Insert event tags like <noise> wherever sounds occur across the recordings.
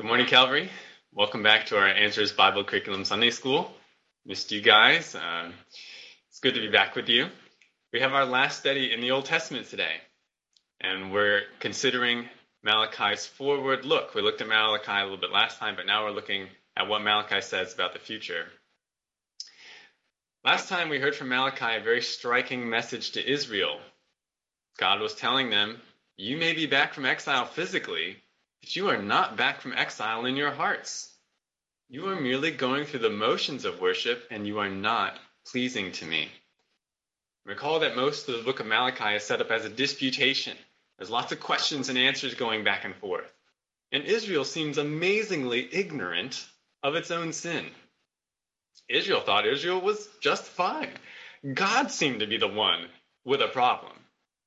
Good morning, Calvary. Welcome back to our Answers Bible Curriculum Sunday School. Missed you guys. Uh, it's good to be back with you. We have our last study in the Old Testament today, and we're considering Malachi's forward look. We looked at Malachi a little bit last time, but now we're looking at what Malachi says about the future. Last time we heard from Malachi a very striking message to Israel. God was telling them, You may be back from exile physically, but you are not back from exile in your hearts. You are merely going through the motions of worship, and you are not pleasing to me. Recall that most of the book of Malachi is set up as a disputation. There's lots of questions and answers going back and forth. And Israel seems amazingly ignorant of its own sin. Israel thought Israel was just fine. God seemed to be the one with a problem.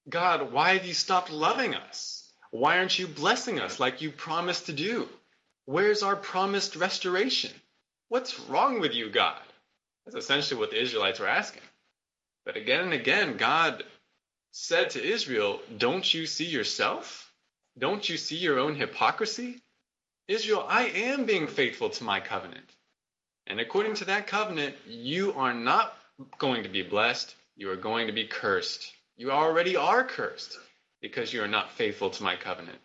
God, why have you stopped loving us? Why aren't you blessing us like you promised to do? Where's our promised restoration? What's wrong with you, God? That's essentially what the Israelites were asking. But again and again, God said to Israel, Don't you see yourself? Don't you see your own hypocrisy? Israel, I am being faithful to my covenant. And according to that covenant, you are not going to be blessed. You are going to be cursed. You already are cursed because you are not faithful to my covenant.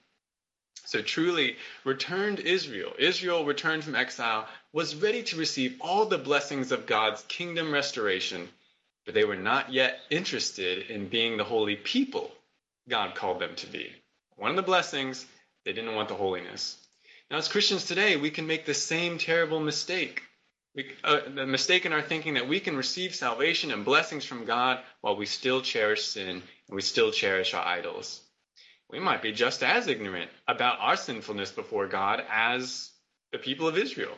So truly, returned Israel, Israel returned from exile, was ready to receive all the blessings of God's kingdom restoration, but they were not yet interested in being the holy people God called them to be. One of the blessings, they didn't want the holiness. Now, as Christians today, we can make the same terrible mistake. We, uh, the mistake in our thinking that we can receive salvation and blessings from God while we still cherish sin we still cherish our idols. We might be just as ignorant about our sinfulness before God as the people of Israel.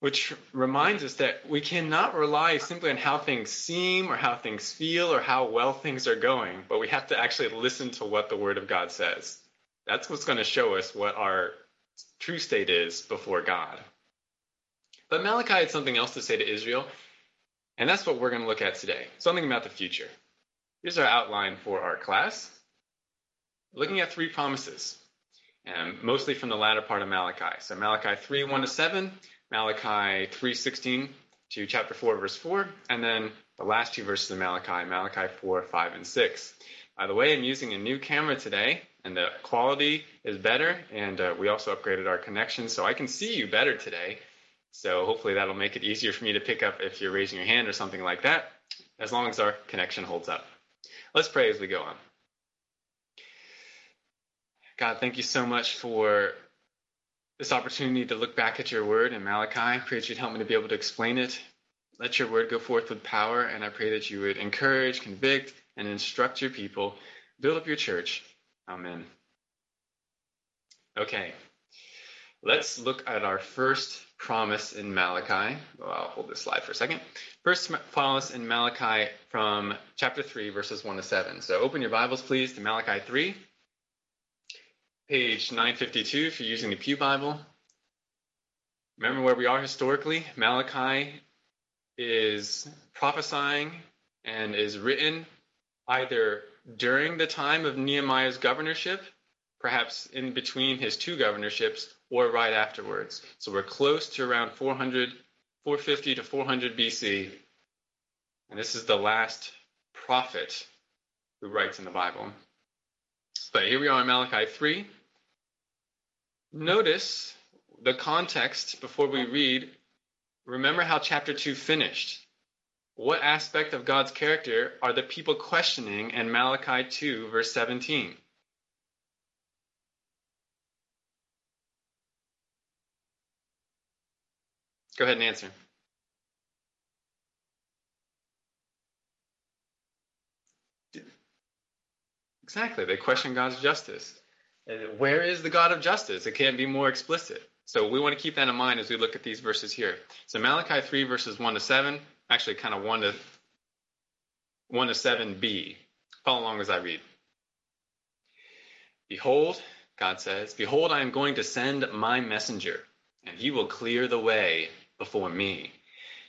Which reminds us that we cannot rely simply on how things seem or how things feel or how well things are going, but we have to actually listen to what the Word of God says. That's what's going to show us what our true state is before God. But Malachi had something else to say to Israel, and that's what we're going to look at today something about the future. Here's our outline for our class. Looking at three promises, and mostly from the latter part of Malachi. So Malachi 3 1 to 7, Malachi 3 16 to chapter 4, verse 4, and then the last two verses of Malachi, Malachi 4, 5, and 6. By the way, I'm using a new camera today and the quality is better. And uh, we also upgraded our connection, so I can see you better today. So hopefully that'll make it easier for me to pick up if you're raising your hand or something like that, as long as our connection holds up. Let's pray as we go on. God, thank you so much for this opportunity to look back at your word in Malachi. I pray that you'd help me to be able to explain it. Let your word go forth with power, and I pray that you would encourage, convict, and instruct your people, build up your church, Amen. Okay, let's look at our first promise in Malachi. Well, I'll hold this slide for a second. First promise in Malachi from chapter 3, verses 1 to 7. So open your Bibles, please, to Malachi 3, page 952 if you're using the Pew Bible. Remember where we are historically? Malachi is prophesying and is written either during the time of Nehemiah's governorship, perhaps in between his two governorships, or right afterwards. So we're close to around 400, 450 to 400 BC. And this is the last prophet who writes in the Bible. But here we are in Malachi 3. Notice the context before we read. Remember how chapter 2 finished. What aspect of God's character are the people questioning in Malachi 2, verse 17? Go ahead and answer. Exactly. They question God's justice. Where is the God of justice? It can't be more explicit. So we want to keep that in mind as we look at these verses here. So Malachi 3, verses 1 to 7 actually kind of 1 to 1 to 7b. Follow along as I read. Behold, God says, Behold, I am going to send my messenger, and he will clear the way before me.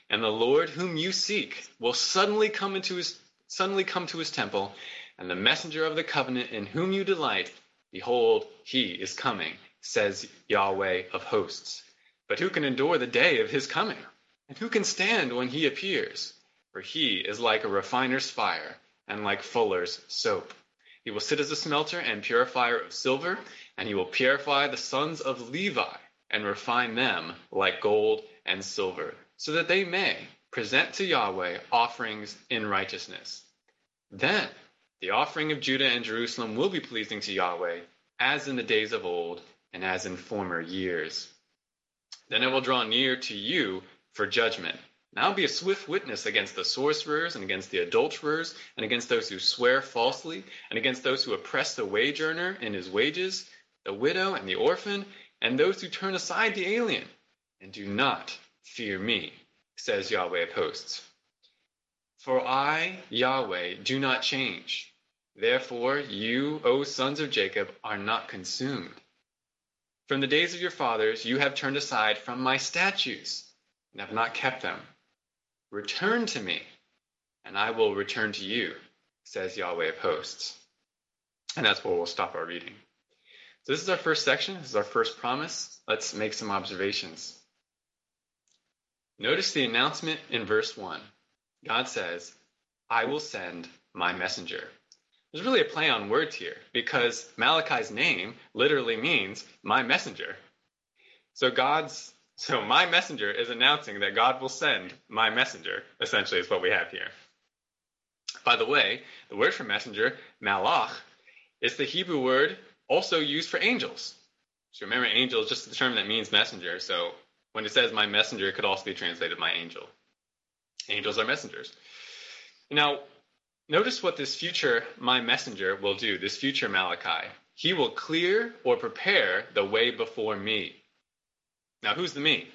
And the Lord whom you seek will suddenly come into his suddenly come to his temple, and the messenger of the covenant in whom you delight, Behold, he is coming, says Yahweh of hosts. But who can endure the day of his coming? And who can stand when he appears? For he is like a refiner's fire, and like fuller's soap. He will sit as a smelter and purifier of silver, and he will purify the sons of Levi, and refine them like gold and silver, so that they may present to Yahweh offerings in righteousness. Then the offering of Judah and Jerusalem will be pleasing to Yahweh, as in the days of old, and as in former years. Then I will draw near to you for judgment. I'll be a swift witness against the sorcerers, and against the adulterers, and against those who swear falsely, and against those who oppress the wage earner in his wages, the widow and the orphan, and those who turn aside the alien, and do not fear me, says Yahweh of hosts. For I, Yahweh, do not change. Therefore, you, O sons of Jacob, are not consumed. From the days of your fathers, you have turned aside from my statutes and have not kept them. Return to me, and I will return to you, says Yahweh of hosts. And that's where we'll stop our reading. So, this is our first section. This is our first promise. Let's make some observations. Notice the announcement in verse 1. God says, I will send my messenger. There's really a play on words here because Malachi's name literally means my messenger. So God's so my messenger is announcing that God will send my messenger, essentially is what we have here. By the way, the word for messenger, malach, is the Hebrew word also used for angels. So remember, angel is just the term that means messenger. So when it says my messenger, it could also be translated my angel. Angels are messengers. Now, notice what this future my messenger will do, this future Malachi. He will clear or prepare the way before me. Now, who's the me?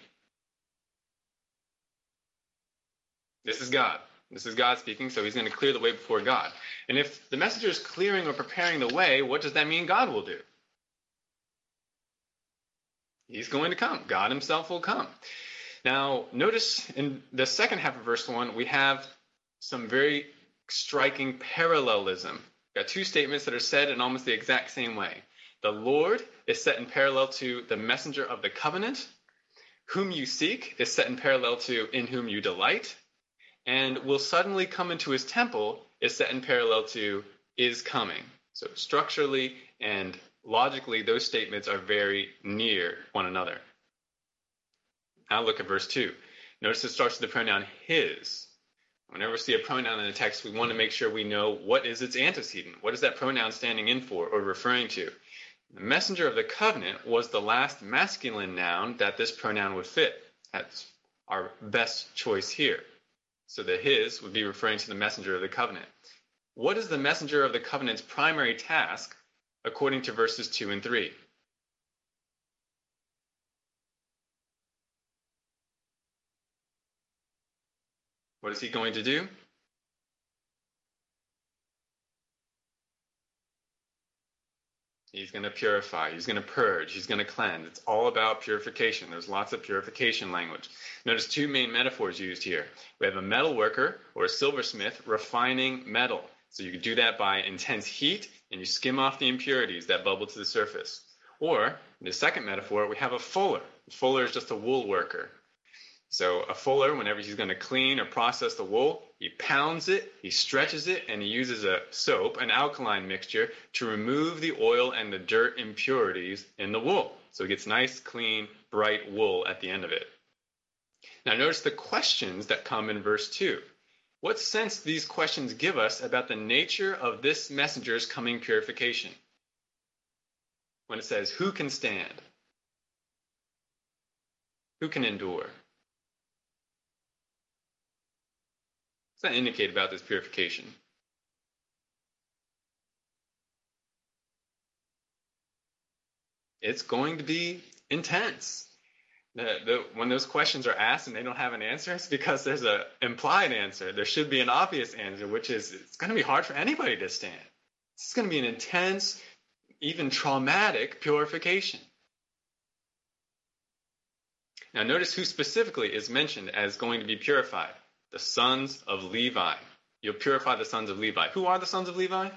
This is God. This is God speaking, so he's going to clear the way before God. And if the messenger is clearing or preparing the way, what does that mean God will do? He's going to come. God himself will come. Now, notice in the second half of verse 1, we have some very striking parallelism. We've got two statements that are said in almost the exact same way. The Lord is set in parallel to the messenger of the covenant. Whom you seek is set in parallel to in whom you delight. And will suddenly come into his temple is set in parallel to is coming. So structurally and logically, those statements are very near one another. Now look at verse 2. Notice it starts with the pronoun his. Whenever we see a pronoun in the text, we want to make sure we know what is its antecedent. What is that pronoun standing in for or referring to? The messenger of the covenant was the last masculine noun that this pronoun would fit. That's our best choice here. So the his would be referring to the messenger of the covenant. What is the messenger of the covenant's primary task according to verses 2 and 3? What is he going to do? He's going to purify. He's going to purge. He's going to cleanse. It's all about purification. There's lots of purification language. Notice two main metaphors used here. We have a metal worker or a silversmith refining metal. So you can do that by intense heat and you skim off the impurities that bubble to the surface. Or in the second metaphor, we have a fuller. A fuller is just a wool worker. So a fuller, whenever he's going to clean or process the wool, he pounds it, he stretches it, and he uses a soap, an alkaline mixture, to remove the oil and the dirt impurities in the wool. So it gets nice, clean, bright wool at the end of it. Now notice the questions that come in verse 2. What sense these questions give us about the nature of this messenger's coming purification? When it says, Who can stand? Who can endure? does that indicate about this purification? It's going to be intense. The, the, when those questions are asked and they don't have an answer, it's because there's an implied answer. There should be an obvious answer, which is it's going to be hard for anybody to stand. It's going to be an intense, even traumatic purification. Now, notice who specifically is mentioned as going to be purified the sons of Levi. You'll purify the sons of Levi. Who are the sons of Levi?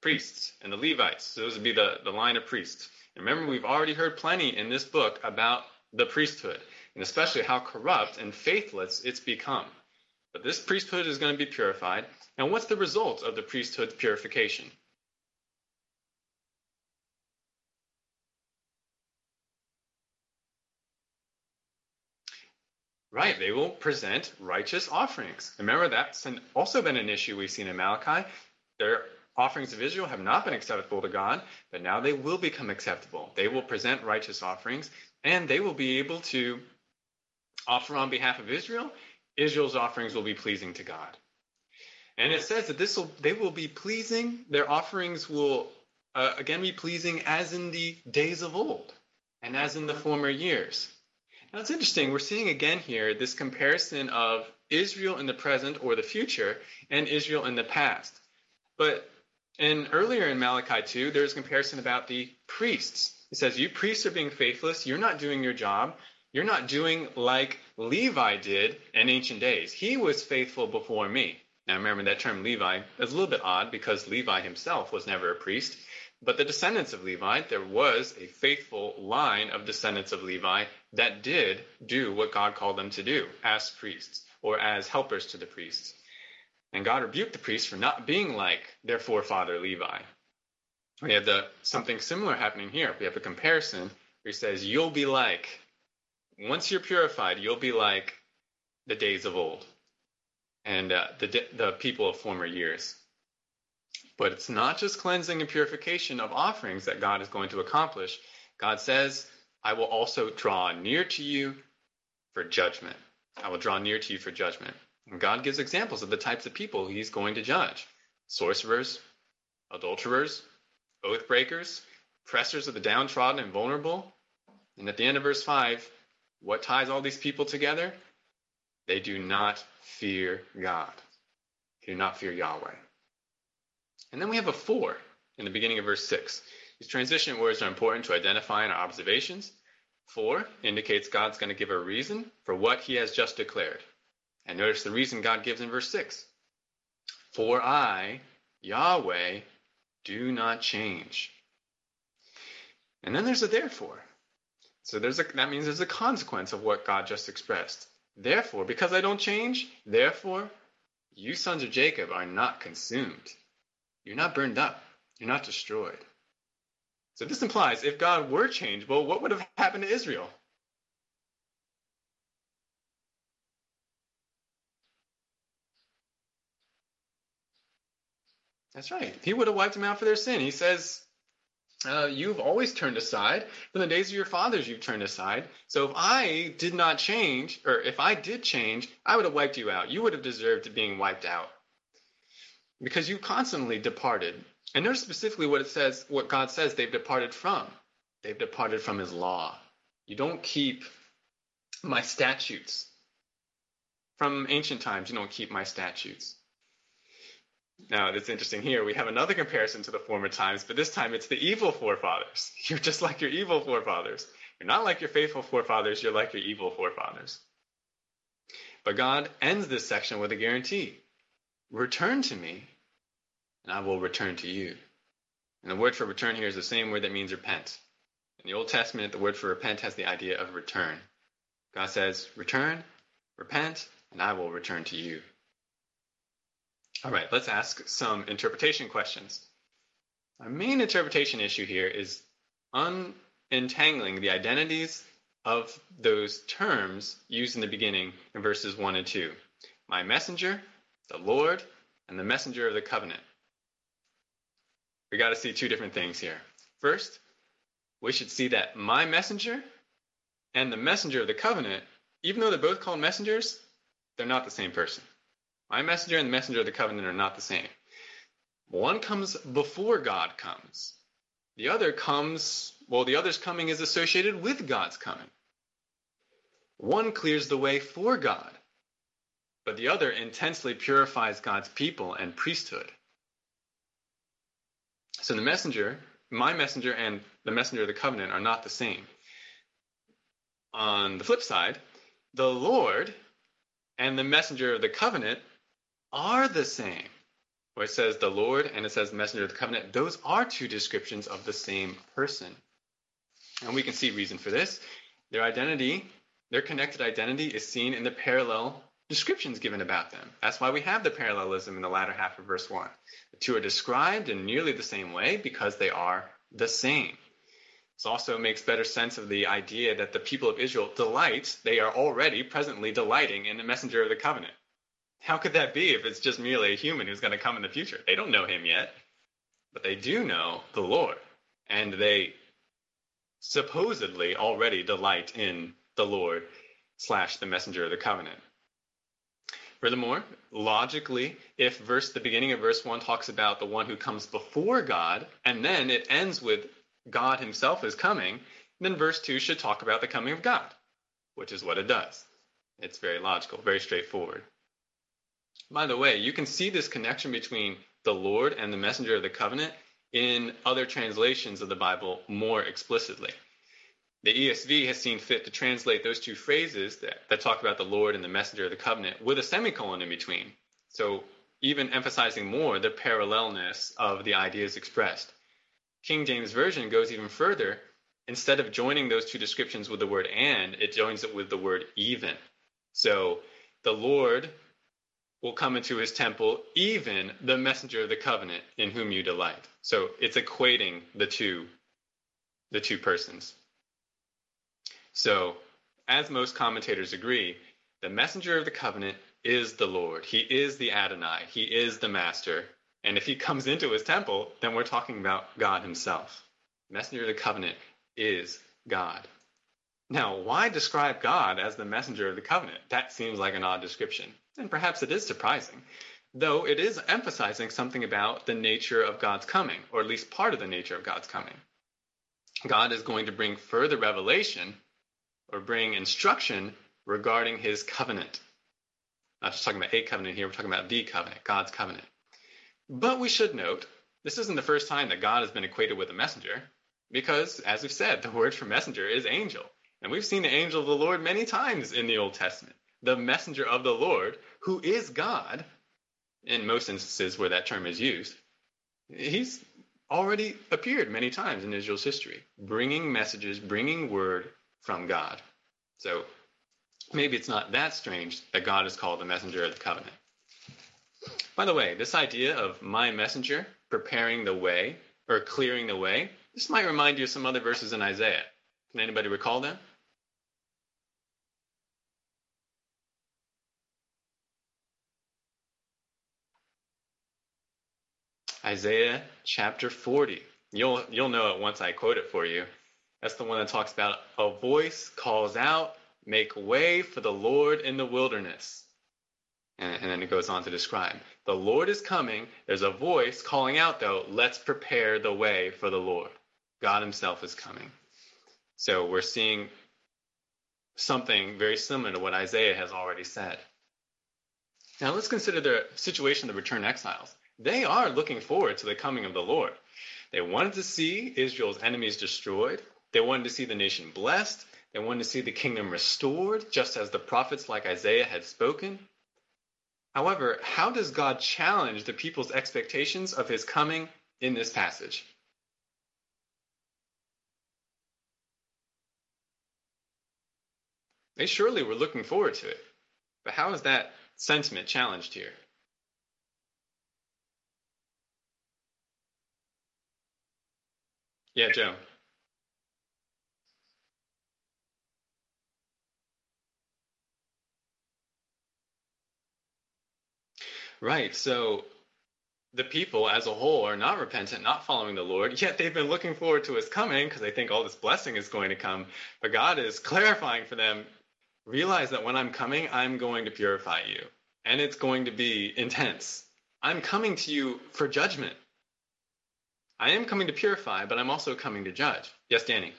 priests and the Levites. So those would be the, the line of priests. Remember, we've already heard plenty in this book about the priesthood, and especially how corrupt and faithless it's become. But this priesthood is going to be purified. And what's the result of the priesthood purification? Right, they will present righteous offerings. Remember, that's an, also been an issue we've seen in Malachi. Their offerings of Israel have not been acceptable to God, but now they will become acceptable. They will present righteous offerings, and they will be able to offer on behalf of Israel. Israel's offerings will be pleasing to God. And it says that this will they will be pleasing. Their offerings will uh, again be pleasing as in the days of old and as in the former years. Now it's interesting. We're seeing again here this comparison of Israel in the present or the future and Israel in the past. But in earlier in Malachi 2, there's a comparison about the priests. It says, You priests are being faithless. You're not doing your job. You're not doing like Levi did in ancient days. He was faithful before me. Now remember that term Levi is a little bit odd because Levi himself was never a priest. But the descendants of Levi, there was a faithful line of descendants of Levi that did do what God called them to do as priests or as helpers to the priests. And God rebuked the priests for not being like their forefather Levi. We have the something similar happening here. We have a comparison where he says, You'll be like, once you're purified, you'll be like the days of old and uh, the, the people of former years. But it's not just cleansing and purification of offerings that God is going to accomplish. God says, I will also draw near to you for judgment. I will draw near to you for judgment. God gives examples of the types of people he's going to judge sorcerers, adulterers, oath breakers, oppressors of the downtrodden and vulnerable. And at the end of verse 5, what ties all these people together? They do not fear God, they do not fear Yahweh. And then we have a for in the beginning of verse 6. These transition words are important to identify in our observations. For indicates God's going to give a reason for what he has just declared. And notice the reason God gives in verse 6. For I, Yahweh, do not change. And then there's a therefore. So there's a, that means there's a consequence of what God just expressed. Therefore, because I don't change, therefore, you sons of Jacob are not consumed. You're not burned up. You're not destroyed. So this implies if God were changeable, what would have happened to Israel? That's right. He would have wiped them out for their sin. He says, uh, You've always turned aside. From the days of your fathers, you've turned aside. So if I did not change, or if I did change, I would have wiped you out. You would have deserved being wiped out because you constantly departed. And notice specifically what it says, what God says they've departed from. They've departed from his law. You don't keep my statutes. From ancient times, you don't keep my statutes. Now, it's interesting here. We have another comparison to the former times, but this time it's the evil forefathers. <laughs> You're just like your evil forefathers. You're not like your faithful forefathers, you're like your evil forefathers. But God ends this section with a guarantee Return to me, and I will return to you. And the word for return here is the same word that means repent. In the Old Testament, the word for repent has the idea of return. God says, Return, repent, and I will return to you. All right, let's ask some interpretation questions. Our main interpretation issue here is unentangling the identities of those terms used in the beginning in verses 1 and 2. My messenger the Lord and the messenger of the covenant. We got to see two different things here. First, we should see that my messenger and the messenger of the covenant, even though they're both called messengers, they're not the same person. My messenger and the messenger of the covenant are not the same. One comes before God comes. The other comes, well, the other's coming is associated with God's coming. One clears the way for God but the other intensely purifies God's people and priesthood. So the messenger, my messenger and the messenger of the covenant are not the same. On the flip side, the Lord and the messenger of the covenant are the same. where it says the Lord and it says messenger of the covenant, those are two descriptions of the same person. And we can see reason for this. Their identity, their connected identity, is seen in the parallel descriptions given about them. That's why we have the parallelism in the latter half of verse 1. The two are described in nearly the same way because they are the same. This also makes better sense of the idea that the people of Israel delight, they are already presently delighting in the messenger of the covenant. How could that be if it's just merely a human who's going to come in the future? They don't know him yet, but they do know the Lord, and they supposedly already delight in the Lord slash the messenger of the covenant. Furthermore, logically, if verse the beginning of verse 1 talks about the one who comes before God, and then it ends with God himself is coming, then verse 2 should talk about the coming of God, which is what it does. It's very logical, very straightforward. By the way, you can see this connection between the Lord and the messenger of the covenant in other translations of the Bible more explicitly. The ESV has seen fit to translate those two phrases that, that talk about the Lord and the messenger of the covenant with a semicolon in between. So, even emphasizing more the parallelness of the ideas expressed. King James Version goes even further. Instead of joining those two descriptions with the word and, it joins it with the word even. So, the Lord will come into his temple, even the messenger of the covenant in whom you delight. So it's equating the two, the two persons. So, as most commentators agree, the messenger of the covenant is the Lord. He is the Adonai. He is the master. And if he comes into his temple, then we're talking about God himself. Messenger of the covenant is God. Now, why describe God as the messenger of the covenant? That seems like an odd description. And perhaps it is surprising, though it is emphasizing something about the nature of God's coming, or at least part of the nature of God's coming. God is going to bring further revelation or bring instruction regarding his covenant. Not just talking about a covenant here, we're talking about the covenant, God's covenant. But we should note, this isn't the first time that God has been equated with a messenger, because, as we've said, the word for messenger is angel. And we've seen the angel of the Lord many times in the Old Testament. The messenger of the Lord, who is God, in most instances where that term is used, he's already appeared many times in Israel's history, bringing messages, bringing word from God. So maybe it's not that strange that God is called the messenger of the covenant. By the way, this idea of my messenger preparing the way or clearing the way, this might remind you of some other verses in Isaiah. Can anybody recall them? Isaiah chapter 40. You'll you'll know it once I quote it for you. That's the one that talks about a voice calls out, make way for the Lord in the wilderness. And, and then it goes on to describe the Lord is coming. There's a voice calling out, though, let's prepare the way for the Lord. God Himself is coming. So we're seeing something very similar to what Isaiah has already said. Now let's consider the situation of the returned exiles. They are looking forward to the coming of the Lord. They wanted to see Israel's enemies destroyed. They wanted to see the nation blessed. They wanted to see the kingdom restored, just as the prophets like Isaiah had spoken. However, how does God challenge the people's expectations of his coming in this passage? They surely were looking forward to it. But how is that sentiment challenged here? Yeah, Joe. Right. So the people as a whole are not repentant, not following the Lord, yet they've been looking forward to his coming because they think all this blessing is going to come. But God is clarifying for them realize that when I'm coming, I'm going to purify you, and it's going to be intense. I'm coming to you for judgment. I am coming to purify, but I'm also coming to judge. Yes, Danny.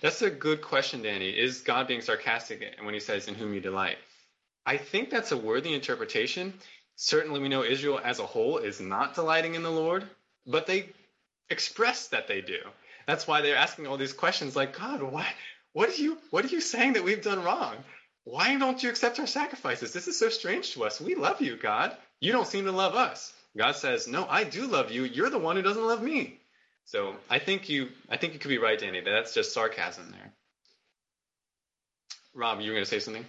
That's a good question, Danny. Is God being sarcastic when he says, In whom you delight? I think that's a worthy interpretation. Certainly, we know Israel as a whole is not delighting in the Lord, but they express that they do. That's why they're asking all these questions like, God, what, what, are you, what are you saying that we've done wrong? Why don't you accept our sacrifices? This is so strange to us. We love you, God. You don't seem to love us. God says, No, I do love you. You're the one who doesn't love me. So I think you I think you could be right, Danny. That's just sarcasm there. Rob, you were going to say something?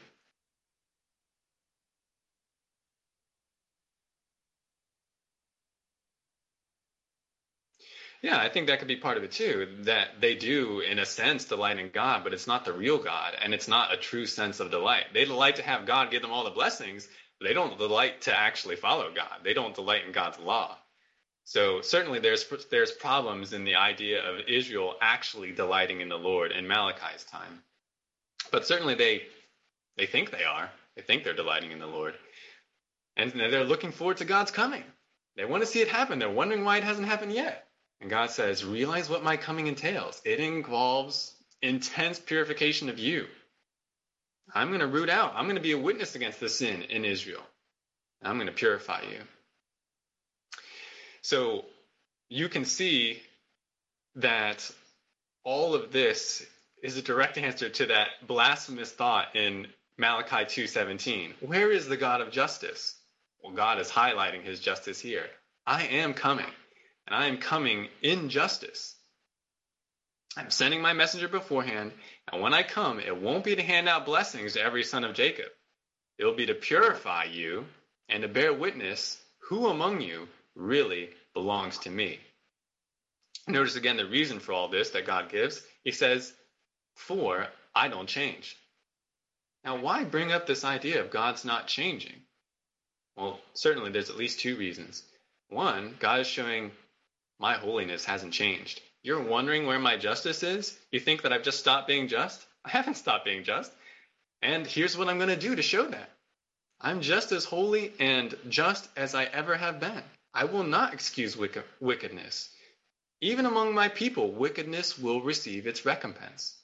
Yeah, I think that could be part of it too. That they do, in a sense, delight in God, but it's not the real God, and it's not a true sense of delight. They delight to have God give them all the blessings, but they don't delight to actually follow God. They don't delight in God's law. So certainly there's there's problems in the idea of Israel actually delighting in the Lord in Malachi's time. But certainly they they think they are. They think they're delighting in the Lord. And they're looking forward to God's coming. They want to see it happen. They're wondering why it hasn't happened yet. And God says, realize what my coming entails. It involves intense purification of you. I'm going to root out, I'm going to be a witness against the sin in Israel. I'm going to purify you. So you can see that all of this is a direct answer to that blasphemous thought in Malachi 2:17. Where is the God of justice? Well, God is highlighting his justice here. I am coming and I am coming in justice. I'm sending my messenger beforehand, and when I come, it won't be to hand out blessings to every son of Jacob. It will be to purify you and to bear witness who among you really belongs to me. Notice again the reason for all this that God gives. He says, For I don't change. Now, why bring up this idea of God's not changing? Well, certainly there's at least two reasons. One, God is showing my holiness hasn't changed. You're wondering where my justice is? You think that I've just stopped being just? I haven't stopped being just. And here's what I'm going to do to show that. I'm just as holy and just as I ever have been. I will not excuse wickedness. Even among my people, wickedness will receive its recompense.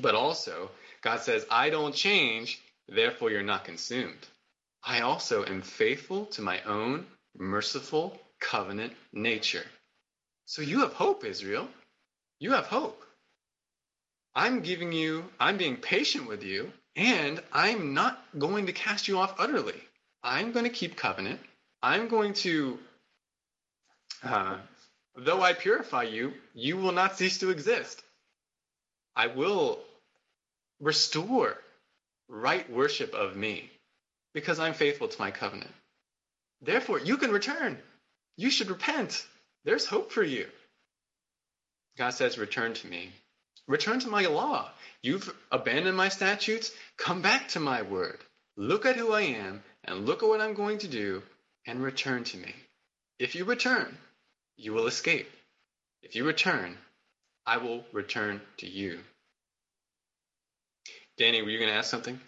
But also, God says, I don't change, therefore you're not consumed. I also am faithful to my own merciful covenant nature. So you have hope, Israel. You have hope. I'm giving you, I'm being patient with you, and I'm not going to cast you off utterly. I'm going to keep covenant. I'm going to, uh, though I purify you, you will not cease to exist. I will restore right worship of me because I'm faithful to my covenant. Therefore, you can return. You should repent. There's hope for you. God says, Return to me. Return to my law. You've abandoned my statutes. Come back to my word. Look at who I am and look at what I'm going to do and return to me. If you return, you will escape. If you return, I will return to you. Danny, were you going to ask something?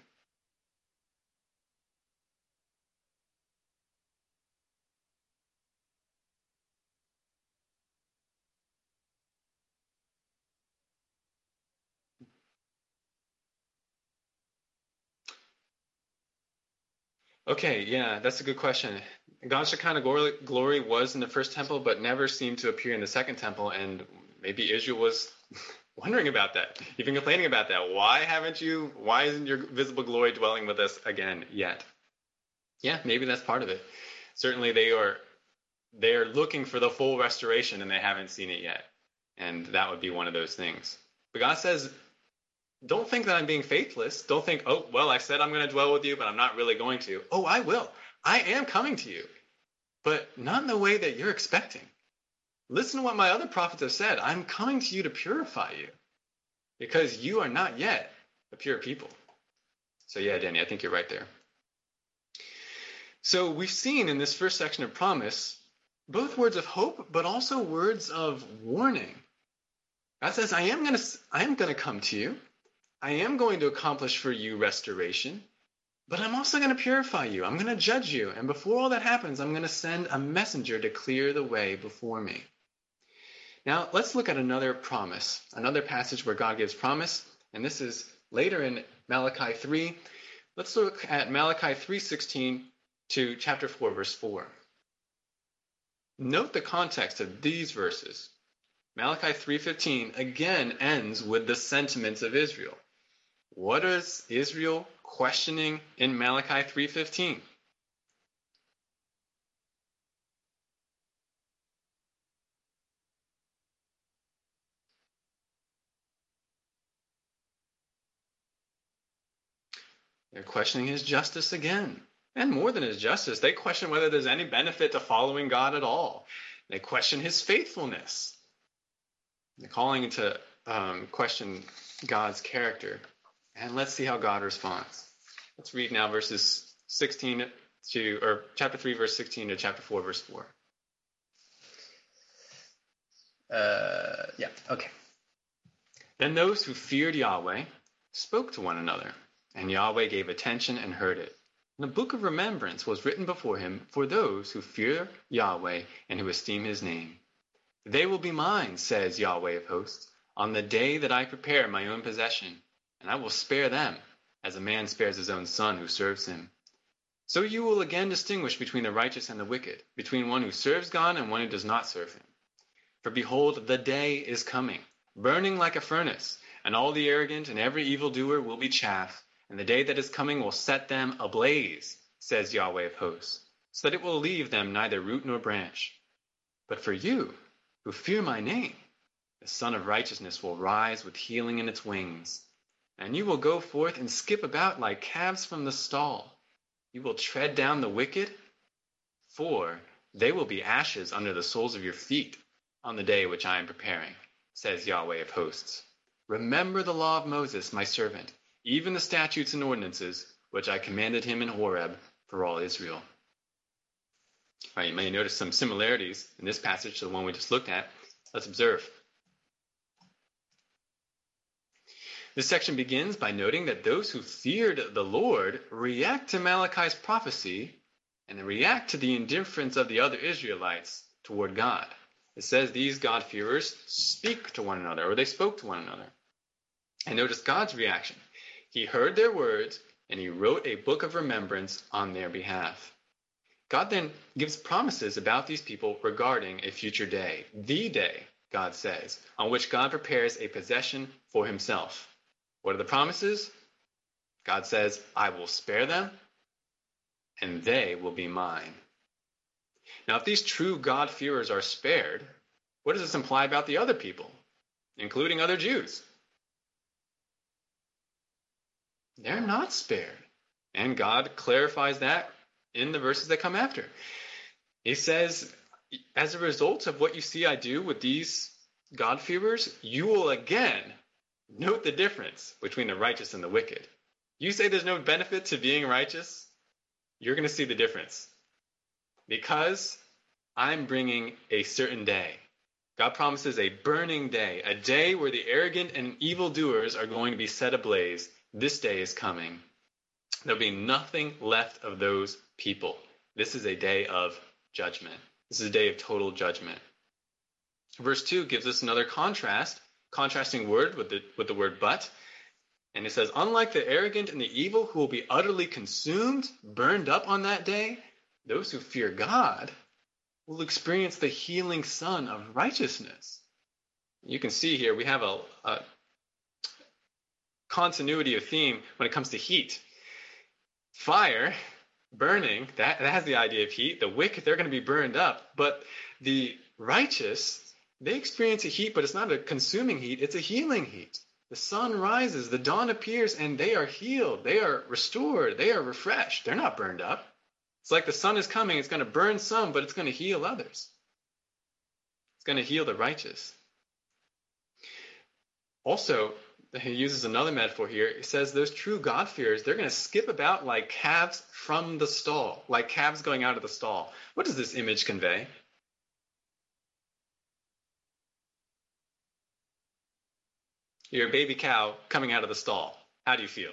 Okay, yeah, that's a good question. God's Shekinah glory, was in the first temple, but never seemed to appear in the second temple, and maybe Israel was <laughs> wondering about that, even complaining about that. Why haven't you? Why isn't your visible glory dwelling with us again yet? Yeah, maybe that's part of it. Certainly, they are they are looking for the full restoration, and they haven't seen it yet, and that would be one of those things. But God says don't think that I'm being faithless. Don't think, oh, well, I said I'm going to dwell with you, but I'm not really going to. Oh, I will. I am coming to you, but not in the way that you're expecting. Listen to what my other prophets have said. I'm coming to you to purify you because you are not yet a pure people. So, yeah, Danny, I think you're right there. So, we've seen in this first section of promise both words of hope, but also words of warning. God says, I am going to I am going to come to you. I am going to accomplish for you restoration, but I'm also going to purify you. I'm going to judge you. And before all that happens, I'm going to send a messenger to clear the way before me. Now, let's look at another promise, another passage where God gives promise, and this is later in Malachi 3. Let's look at Malachi 3:16 to chapter 4 verse 4. Note the context of these verses. Malachi 3:15 again ends with the sentiments of Israel. What is Israel questioning in Malachi 3:15? They're questioning his justice again. And more than his justice, they question whether there's any benefit to following God at all. They question his faithfulness. They're calling into um, question God's character. And let's see how God responds. Let's read now verses 16 to, or chapter 3, verse 16 to chapter 4, verse 4. Uh, yeah, okay. Then those who feared Yahweh spoke to one another, and Yahweh gave attention and heard it. And a book of remembrance was written before him for those who fear Yahweh and who esteem his name. They will be mine, says Yahweh of hosts, on the day that I prepare my own possession, and I will spare them, as a man spares his own son who serves him. So you will again distinguish between the righteous and the wicked, between one who serves God and one who does not serve him. For behold, the day is coming, burning like a furnace, and all the arrogant and every evildoer will be chaff, and the day that is coming will set them ablaze, says Yahweh of hosts, so that it will leave them neither root nor branch. But for you, who fear my name, the Sun of Righteousness will rise with healing in its wings. And you will go forth and skip about like calves from the stall. You will tread down the wicked, for they will be ashes under the soles of your feet on the day which I am preparing, says Yahweh of hosts. Remember the law of Moses, my servant, even the statutes and ordinances which I commanded him in Horeb for all Israel. All right, you may notice some similarities in this passage to the one we just looked at. Let's observe. This section begins by noting that those who feared the Lord react to Malachi's prophecy and react to the indifference of the other Israelites toward God. It says these God-fearers speak to one another, or they spoke to one another. And notice God's reaction. He heard their words, and he wrote a book of remembrance on their behalf. God then gives promises about these people regarding a future day, the day, God says, on which God prepares a possession for himself. What are the promises? God says, I will spare them, and they will be mine. Now, if these true God-fearers are spared, what does this imply about the other people, including other Jews? They're not spared. And God clarifies that in the verses that come after. He says, as a result of what you see I do with these God-fearers, you will again note the difference between the righteous and the wicked. You say there's no benefit to being righteous, you're going to see the difference. Because I'm bringing a certain day. God promises a burning day, a day where the arrogant and evildoers are going to be set ablaze. This day is coming. There'll be nothing left of those people. This is a day of judgment. This is a day of total judgment. Verse 2 gives us another contrast, contrasting word with the, with the word but. And it says, Unlike the arrogant and the evil who will be utterly consumed, burned up on that day, those who fear God will experience the healing sun of righteousness. You can see here we have a, a continuity of theme when it comes to heat. Fire, burning, that, that has the idea of heat. The wicked, they're going to be burned up. But the righteous, they experience a heat, but it's not a consuming heat, it's a healing heat. The sun rises, the dawn appears, and they are healed. They are restored. They are refreshed. They're not burned up. It's like the sun is coming, it's going to burn some, but it's going to heal others. It's going to heal the righteous. Also, he uses another metaphor here. He says those true God-fearers, they're going to skip about like calves from the stall, like calves going out of the stall. What does this image convey? You're baby cow coming out of the stall. How do you feel?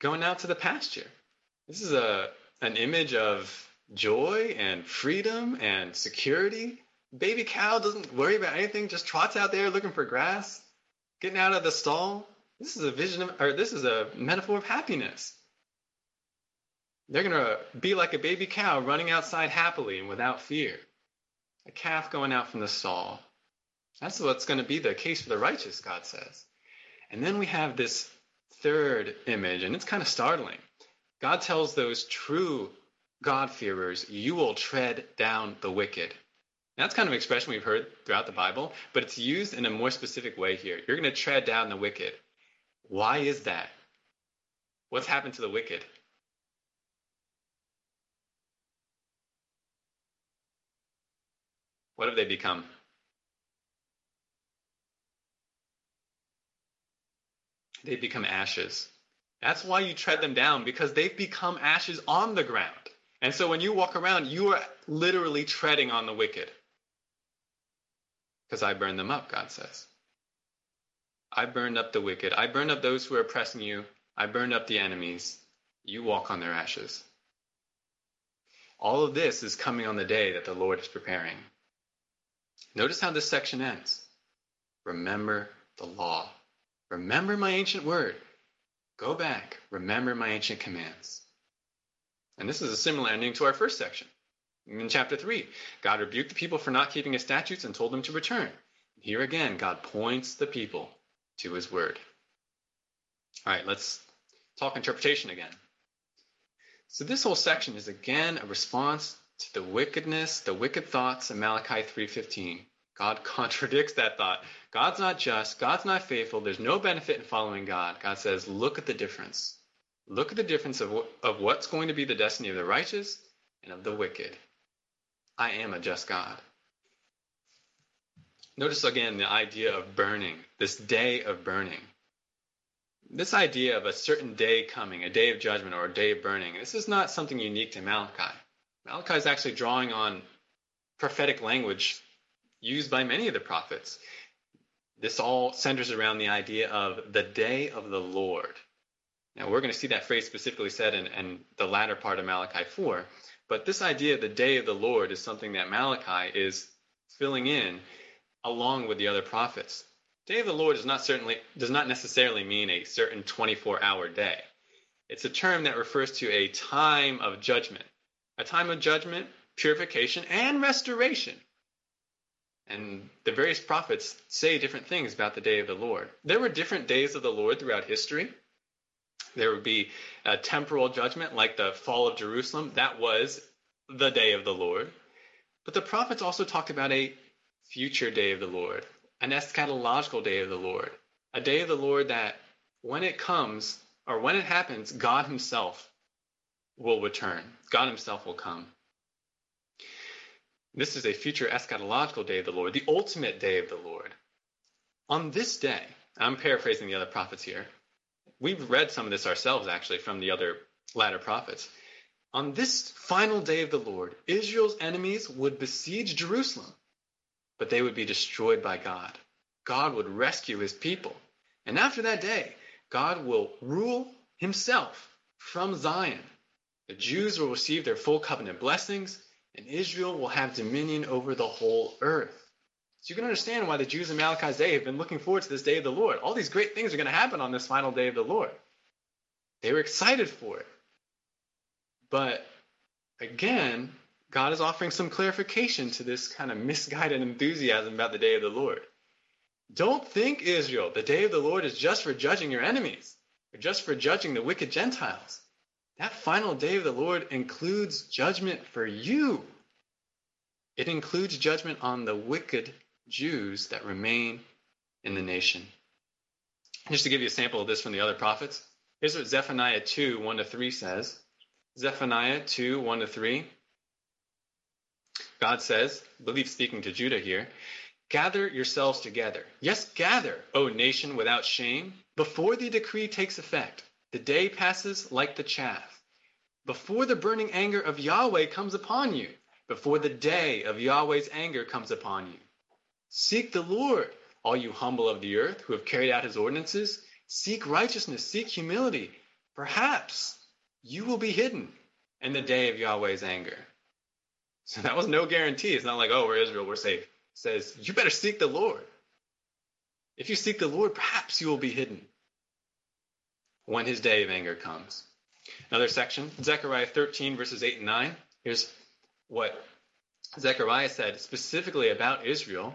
Going out to the pasture. This is a an image of joy and freedom and security. Baby cow doesn't worry about anything, just trots out there looking for grass, getting out of the stall. This is a vision of, or this is a metaphor of happiness. They're going to be like a baby cow running outside happily and without fear. a calf going out from the stall. That's what's going to be the case for the righteous, God says. And then we have this third image, and it's kind of startling. God tells those true God-fearers, you will tread down the wicked. That's kind of an expression we've heard throughout the Bible, but it's used in a more specific way here. You're going to tread down the wicked. Why is that? What's happened to the wicked? What have they become? They become ashes. That's why you tread them down, because they've become ashes on the ground. And so when you walk around, you are literally treading on the wicked. Because I burned them up, God says. I burned up the wicked. I burned up those who are oppressing you. I burned up the enemies. You walk on their ashes. All of this is coming on the day that the Lord is preparing. Notice how this section ends. Remember the law. Remember my ancient word. Go back. Remember my ancient commands. And this is a similar ending to our first section. In chapter 3, God rebuked the people for not keeping his statutes and told them to return. Here again, God points the people to his word. All right, let's talk interpretation again. So this whole section is again a response to the wickedness, the wicked thoughts in Malachi 3:15. God <laughs> contradicts that thought. God's not just, God's not faithful, there's no benefit in following God. God says, look at the difference. Look at the difference of, of what's going to be the destiny of the righteous and of the wicked. I am a just God. Notice again the idea of burning, this day of burning. This idea of a certain day coming, a day of judgment or a day of burning, this is not something unique to Malachi. Malachi is actually drawing on prophetic language used by many of the prophets. This all centers around the idea of the day of the Lord. Now, we're going to see that phrase specifically said in, in the latter part of Malachi 4. But this idea of the day of the Lord is something that Malachi is filling in along with the other prophets. Day of the Lord does not certainly does not necessarily mean a certain 24-hour day. It's a term that refers to a time of judgment, a time of judgment, purification, and restoration. And the various prophets say different things about the day of the Lord. There were different days of the Lord throughout history. There would be a temporal judgment like the fall of Jerusalem. That was the day of the Lord. But the prophets also talked about a future day of the Lord, an eschatological day of the Lord, a day of the Lord that when it comes or when it happens, God Himself will return. God Himself will come. This is a future eschatological day of the Lord, the ultimate day of the Lord. On this day, I'm paraphrasing the other prophets here. We've read some of this ourselves, actually, from the other latter prophets. On this final day of the Lord, Israel's enemies would besiege Jerusalem, but they would be destroyed by God. God would rescue his people. And after that day, God will rule himself from Zion. The Jews will receive their full covenant blessings, and Israel will have dominion over the whole earth. So you can understand why the Jews in Malachi's day have been looking forward to this day of the Lord. All these great things are going to happen on this final day of the Lord. They were excited for it. But again, God is offering some clarification to this kind of misguided enthusiasm about the day of the Lord. Don't think, Israel, the day of the Lord is just for judging your enemies, or just for judging the wicked Gentiles. That final day of the Lord includes judgment for you. It includes judgment on the wicked Jews that remain in the nation. Just to give you a sample of this from the other prophets, here's what Zephaniah 2 1 to 3 says. Zephaniah 2 1 to 3. God says, I believe speaking to Judah here, gather yourselves together. Yes, gather, O nation without shame, before the decree takes effect. The day passes like the chaff. Before the burning anger of Yahweh comes upon you, before the day of Yahweh's anger comes upon you. Seek the Lord, all you humble of the earth who have carried out his ordinances. Seek righteousness, seek humility. Perhaps you will be hidden in the day of Yahweh's anger. So that was no guarantee. It's not like, oh, we're Israel, we're safe. It says, you better seek the Lord. If you seek the Lord, perhaps you will be hidden when his day of anger comes. Another section, Zechariah 13, verses 8 and 9. Here's what Zechariah said specifically about Israel,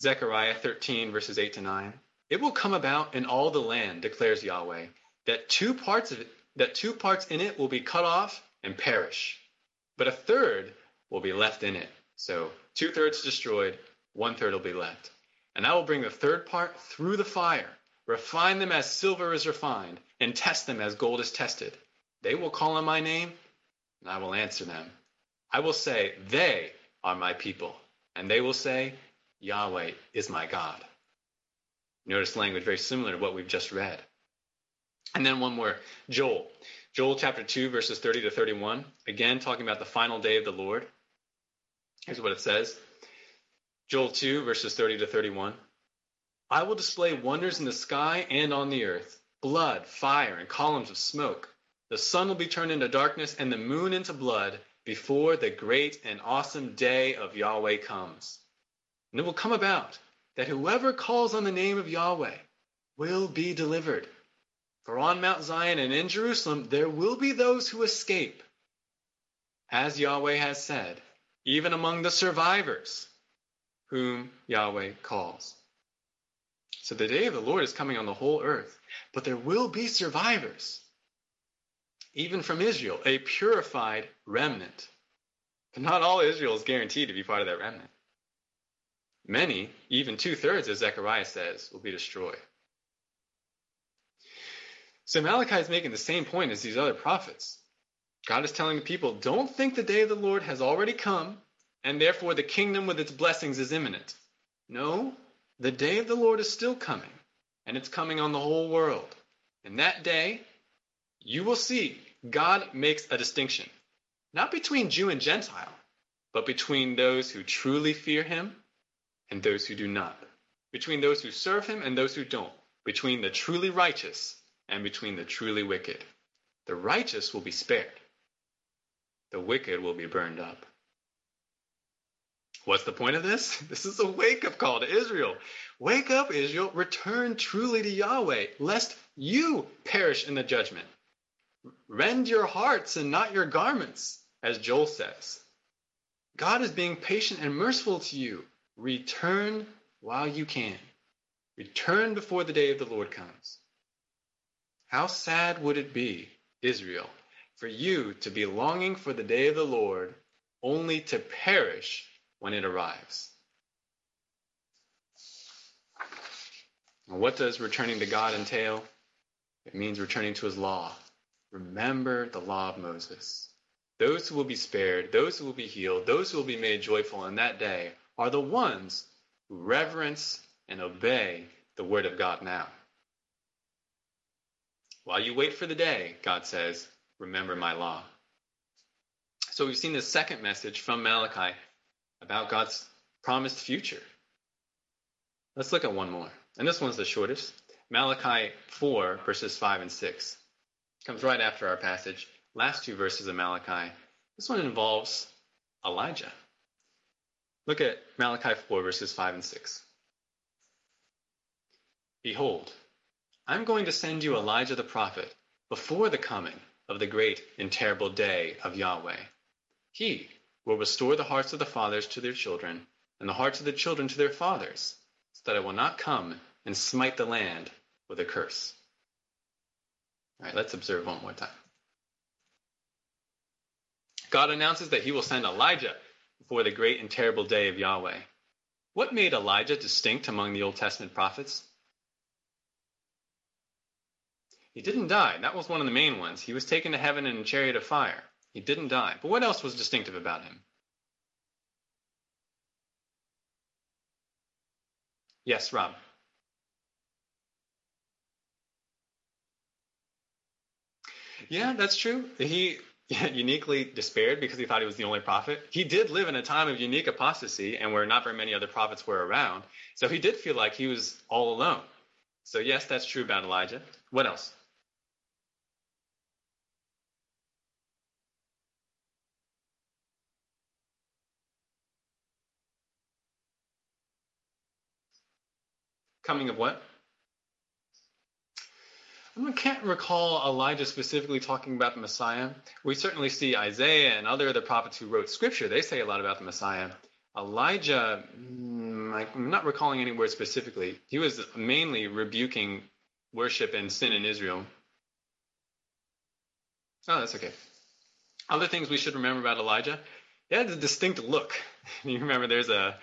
Zechariah 13, verses 8 to 9, it will come about in all the land, declares Yahweh, that two parts of it, that two parts in it will be cut off and perish, but a third will be left in it. So two thirds destroyed, one third will be left. And I will bring the third part through the fire, refine them as silver is refined, and test them as gold is tested. They will call on my name, and I will answer them. I will say, They are my people. And they will say, Yahweh is my God. Notice language very similar to what we've just read. And then one more Joel. Joel chapter 2, verses 30 to 31. Again, talking about the final day of the Lord. Here's what it says Joel 2, verses 30 to 31. I will display wonders in the sky and on the earth blood, fire, and columns of smoke. The sun will be turned into darkness and the moon into blood before the great and awesome day of Yahweh comes. And it will come about that whoever calls on the name of Yahweh will be delivered. For on Mount Zion and in Jerusalem there will be those who escape, as Yahweh has said, even among the survivors whom Yahweh calls. So the day of the Lord is coming on the whole earth, but there will be survivors, even from Israel, a purified remnant. But not all Israel is guaranteed to be part of that remnant. Many, even two thirds, as Zechariah says, will be destroyed. So Malachi is making the same point as these other prophets. God is telling the people, don't think the day of the Lord has already come, and therefore the kingdom with its blessings is imminent. No, the day of the Lord is still coming, and it's coming on the whole world. And that day, you will see God makes a distinction, not between Jew and Gentile, but between those who truly fear him and those who do not, between those who serve him and those who don't, between the truly righteous and between the truly wicked. The righteous will be spared, the wicked will be burned up. What's the point of this? <laughs> This is a wake up call to Israel. Wake up, Israel, return truly to Yahweh, lest you perish in the judgment. Rend your hearts and not your garments, as Joel says. God is being patient and merciful to you. Return while you can. Return before the day of the Lord comes. How sad would it be, Israel, for you to be longing for the day of the Lord only to perish when it arrives? What does returning to God entail? It means returning to his law. Remember the law of Moses. Those who will be spared, those who will be healed, those who will be made joyful in that day are the ones who reverence and obey the word of God now. While you wait for the day, God says, remember my law. So we've seen the second message from Malachi about God's promised future. Let's look at one more. And this one's the shortest. Malachi 4, verses 5 and 6. Comes right after our passage. Last two verses of Malachi. This one involves Elijah. Look at Malachi 4, verses 5 and 6. Behold, I'm going to send you Elijah the prophet before the coming of the great and terrible day of Yahweh. He will restore the hearts of the fathers to their children, and the hearts of the children to their fathers, so that I will not come and smite the land with a curse. All right, let's observe one more time. God announces that he will send Elijah before the great and terrible day of Yahweh. What made Elijah distinct among the Old Testament prophets? He didn't die. That was one of the main ones. He was taken to heaven in a chariot of fire. He didn't die. But what else was distinctive about him? Yes, Rob. Yeah, that's true. He <laughs> uniquely despaired because he thought he was the only prophet. He did live in a time of unique apostasy and where not very many other prophets were around. So he did feel like he was all alone. So, yes, that's true about Elijah. What else? Coming of what? I can't recall Elijah specifically talking about the Messiah. We certainly see Isaiah and other of the prophets who wrote scripture. They say a lot about the Messiah. Elijah, mm, I'm not recalling any words specifically. He was mainly rebuking worship and sin in Israel. Oh, that's okay. Other things we should remember about Elijah. He had a distinct look. <laughs> You remember there's a,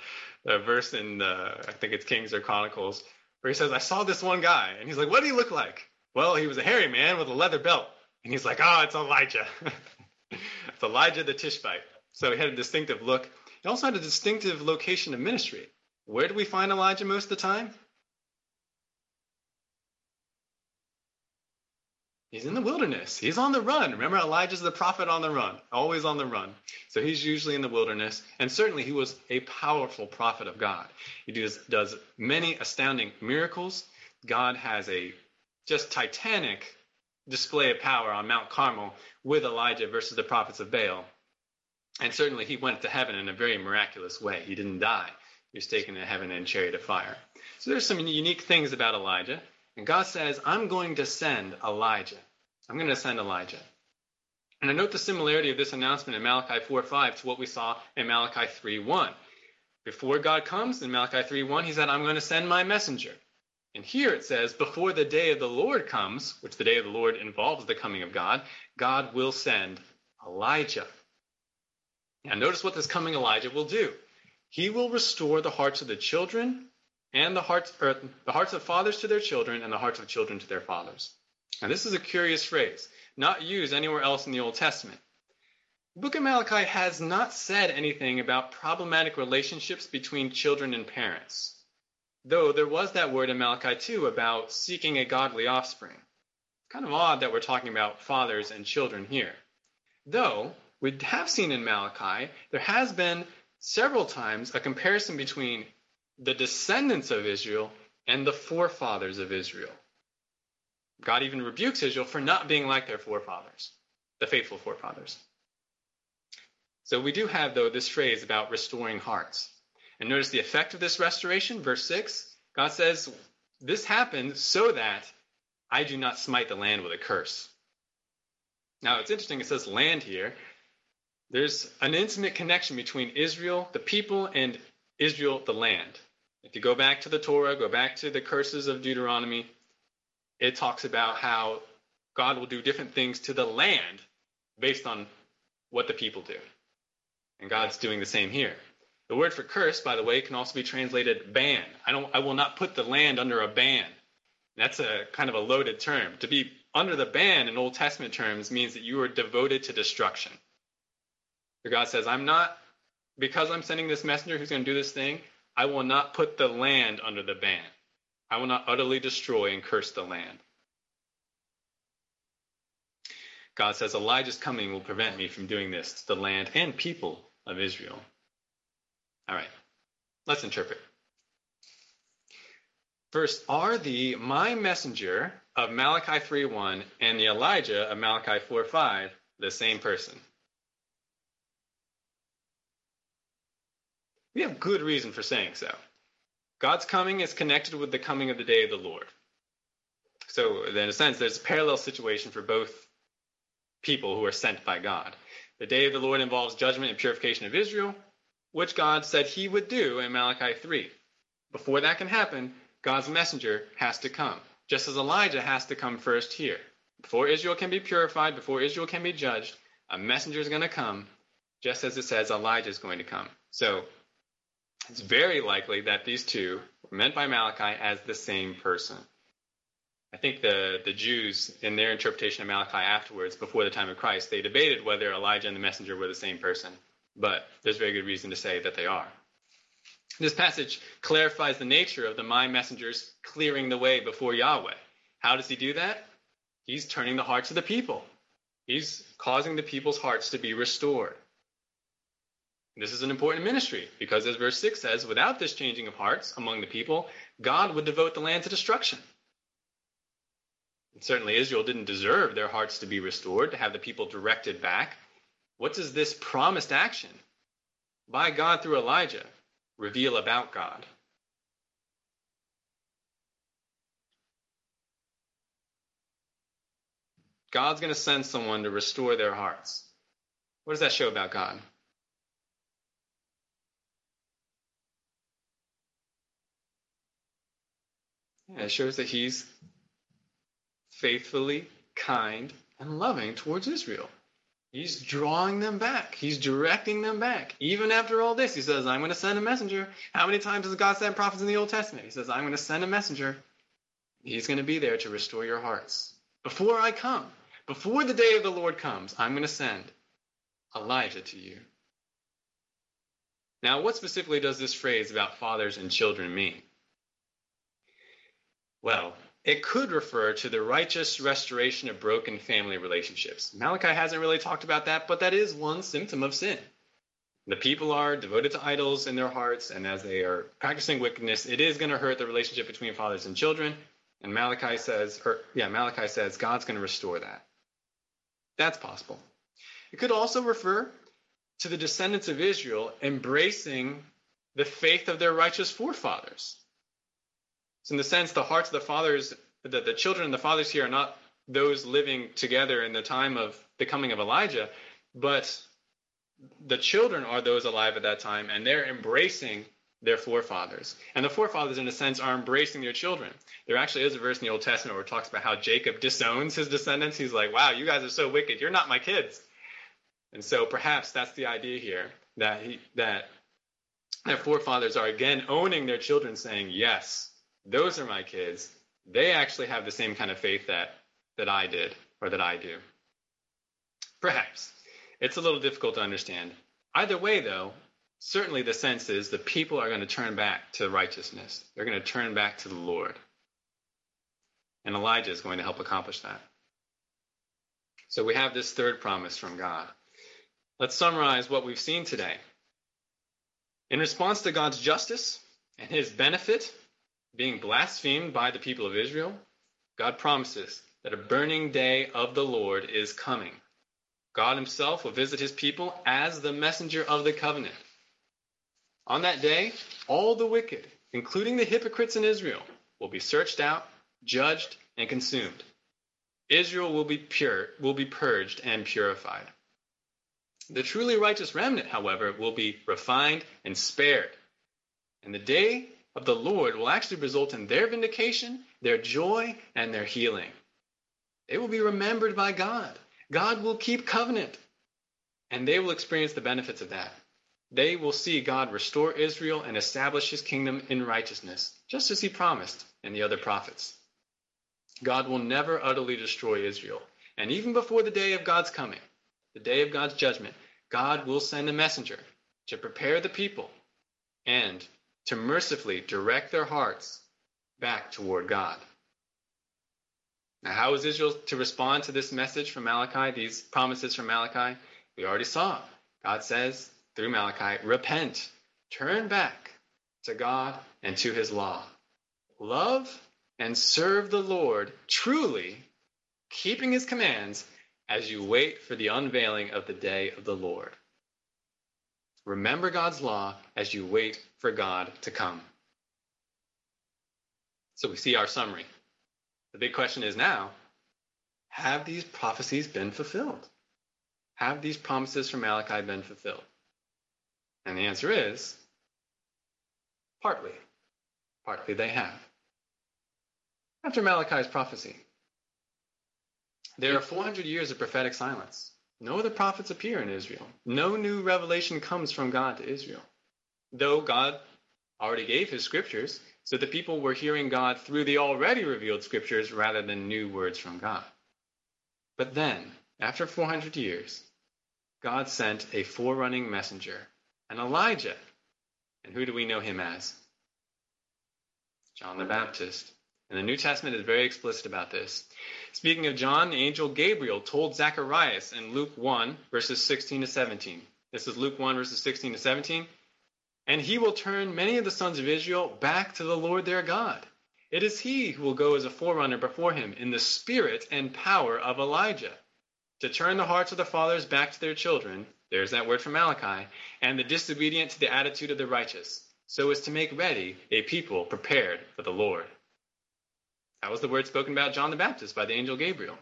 a verse in the, I think it's Kings or Chronicles, where he says, I saw this one guy. And he's like, what did he look like? Well, he was a hairy man with a leather belt. And he's like, oh, it's Elijah. <laughs> it's Elijah the Tishbite. So he had a distinctive look. He also had a distinctive location of ministry. Where do we find Elijah most of the time? He's in the wilderness. He's on the run. Remember, Elijah's the prophet on the run, always on the run. So he's usually in the wilderness. And certainly he was a powerful prophet of God. He does, does many astounding miracles. God has a just titanic display of power on Mount Carmel with Elijah versus the prophets of Baal. And certainly he went to heaven in a very miraculous way. He didn't die. He was taken to heaven in a chariot of fire. So there's some unique things about Elijah. And God says, I'm going to send Elijah. I'm going to send Elijah. And I note the similarity of this announcement in Malachi 4:5 to what we saw in Malachi 3:1. Before God comes in Malachi 3:1, he said, I'm going to send my messenger. And here it says, before the day of the Lord comes, which the day of the Lord involves the coming of God, God will send Elijah. Now notice what this coming Elijah will do. He will restore the hearts of the children and the hearts, or the hearts of fathers to their children and the hearts of children to their fathers. Now, this is a curious phrase, not used anywhere else in the Old Testament. The book of Malachi has not said anything about problematic relationships between children and parents, though there was that word in Malachi 2 about seeking a godly offspring. Kind of odd that we're talking about fathers and children here. Though, we have seen in Malachi, there has been several times a comparison between the descendants of Israel and the forefathers of Israel. God even rebukes Israel for not being like their forefathers, the faithful forefathers. So we do have, though, this phrase about restoring hearts. And notice the effect of this restoration, verse 6. God says, This happened so that I do not smite the land with a curse. Now, it's interesting, it says land here. There's an intimate connection between Israel, the people, and Israel, the land. If you go back to the Torah, go back to the curses of Deuteronomy, it talks about how God will do different things to the land based on what the people do. And God's doing the same here. The word for curse, by the way, can also be translated ban. I don't I will not put the land under a ban. That's a kind of a loaded term. To be under the ban in Old Testament terms means that you are devoted to destruction. So God says, I'm not because I'm sending this messenger who's going to do this thing, I will not put the land under the ban. I will not utterly destroy and curse the land. God says, Elijah's coming will prevent me from doing this to the land and people of Israel. All right, let's interpret. First, are the my messenger of Malachi 3:1 and the Elijah of Malachi 4:5 the same person? We have good reason for saying so. God's coming is connected with the coming of the day of the Lord. So, in a sense, there's a parallel situation for both people who are sent by God. The day of the Lord involves judgment and purification of Israel, which God said he would do in Malachi 3. Before that can happen, God's messenger has to come, just as Elijah has to come first here. Before Israel can be purified, before Israel can be judged, a messenger is going to come, just as it says Elijah is going to come. So it's very likely that these two were meant by Malachi as the same person. I think the, the Jews, in their interpretation of Malachi afterwards, before the time of Christ, they debated whether Elijah and the messenger were the same person, but there's very good reason to say that they are. This passage clarifies the nature of the my messengers clearing the way before Yahweh. How does he do that? He's turning the hearts of the people. He's causing the people's hearts to be restored. This is an important ministry because, as verse 6 says, without this changing of hearts among the people, God would devote the land to destruction. And certainly, Israel didn't deserve their hearts to be restored, to have the people directed back. What does this promised action by God through Elijah reveal about God? God's going to send someone to restore their hearts. What does that show about God? Yeah, it shows that he's faithfully kind and loving towards Israel. He's drawing them back. He's directing them back. Even after all this, he says, I'm going to send a messenger. How many times does God send prophets in the Old Testament? He says, I'm going to send a messenger. He's going to be there to restore your hearts. Before I come, before the day of the Lord comes, I'm going to send Elijah to you. Now, what specifically does this phrase about fathers and children mean? Well, it could refer to the righteous restoration of broken family relationships. Malachi hasn't really talked about that, but that is one symptom of sin. The people are devoted to idols in their hearts, and as they are practicing wickedness, it is going to hurt the relationship between fathers and children. And Malachi says, or yeah, Malachi says God's going to restore that. That's possible. It could also refer to the descendants of Israel embracing the faith of their righteous forefathers. So in the sense, the hearts of the fathers, the, the children and the fathers here are not those living together in the time of the coming of Elijah, but the children are those alive at that time, and they're embracing their forefathers. And the forefathers, in a sense, are embracing their children. There actually is a verse in the Old Testament where it talks about how Jacob disowns his descendants. He's like, wow, you guys are so wicked. You're not my kids. And so perhaps that's the idea here that he, that their forefathers are again owning their children, saying, yes, those are my kids. They actually have the same kind of faith that that I did or that I do. Perhaps. It's a little difficult to understand. Either way, though, certainly the sense is the people are going to turn back to righteousness. They're going to turn back to the Lord. And Elijah is going to help accomplish that. So we have this third promise from God. Let's summarize what we've seen today. In response to God's justice and his benefit being blasphemed by the people of Israel, God promises that a burning day of the Lord is coming. God himself will visit his people as the messenger of the covenant. On that day, all the wicked, including the hypocrites in Israel, will be searched out, judged, and consumed. Israel will be pure, will be purged and purified. The truly righteous remnant, however, will be refined and spared. And the day of the Lord will actually result in their vindication, their joy, and their healing. They will be remembered by God. God will keep covenant, and they will experience the benefits of that. They will see God restore Israel and establish his kingdom in righteousness, just as he promised in the other prophets. God will never utterly destroy Israel. And even before the day of God's coming, the day of God's judgment, God will send a messenger to prepare the people and to mercifully direct their hearts back toward God. Now, how is Israel to respond to this message from Malachi, these promises from Malachi? We already saw. God says through Malachi, repent, turn back to God and to his law. Love and serve the Lord truly, keeping his commands as you wait for the unveiling of the day of the Lord. Remember God's law as you wait for God to come. So we see our summary. The big question is now have these prophecies been fulfilled? Have these promises from Malachi been fulfilled? And the answer is partly. Partly they have. After Malachi's prophecy, there are 400 years of prophetic silence. No other prophets appear in Israel. No new revelation comes from God to Israel. Though God already gave his scriptures, so the people were hearing God through the already revealed scriptures rather than new words from God. But then, after 400 years, God sent a forerunning messenger, an Elijah. And who do we know him as? John the Baptist. And the New Testament is very explicit about this. Speaking of John, the angel Gabriel told Zacharias in Luke 1, verses 16 to 17. This is Luke 1, verses 16 to 17. And he will turn many of the sons of Israel back to the Lord their God. It is he who will go as a forerunner before him in the spirit and power of Elijah, to turn the hearts of the fathers back to their children. There's that word from Malachi, and the disobedient to the attitude of the righteous, so as to make ready a people prepared for the Lord. That was the word spoken about John the Baptist by the angel Gabriel.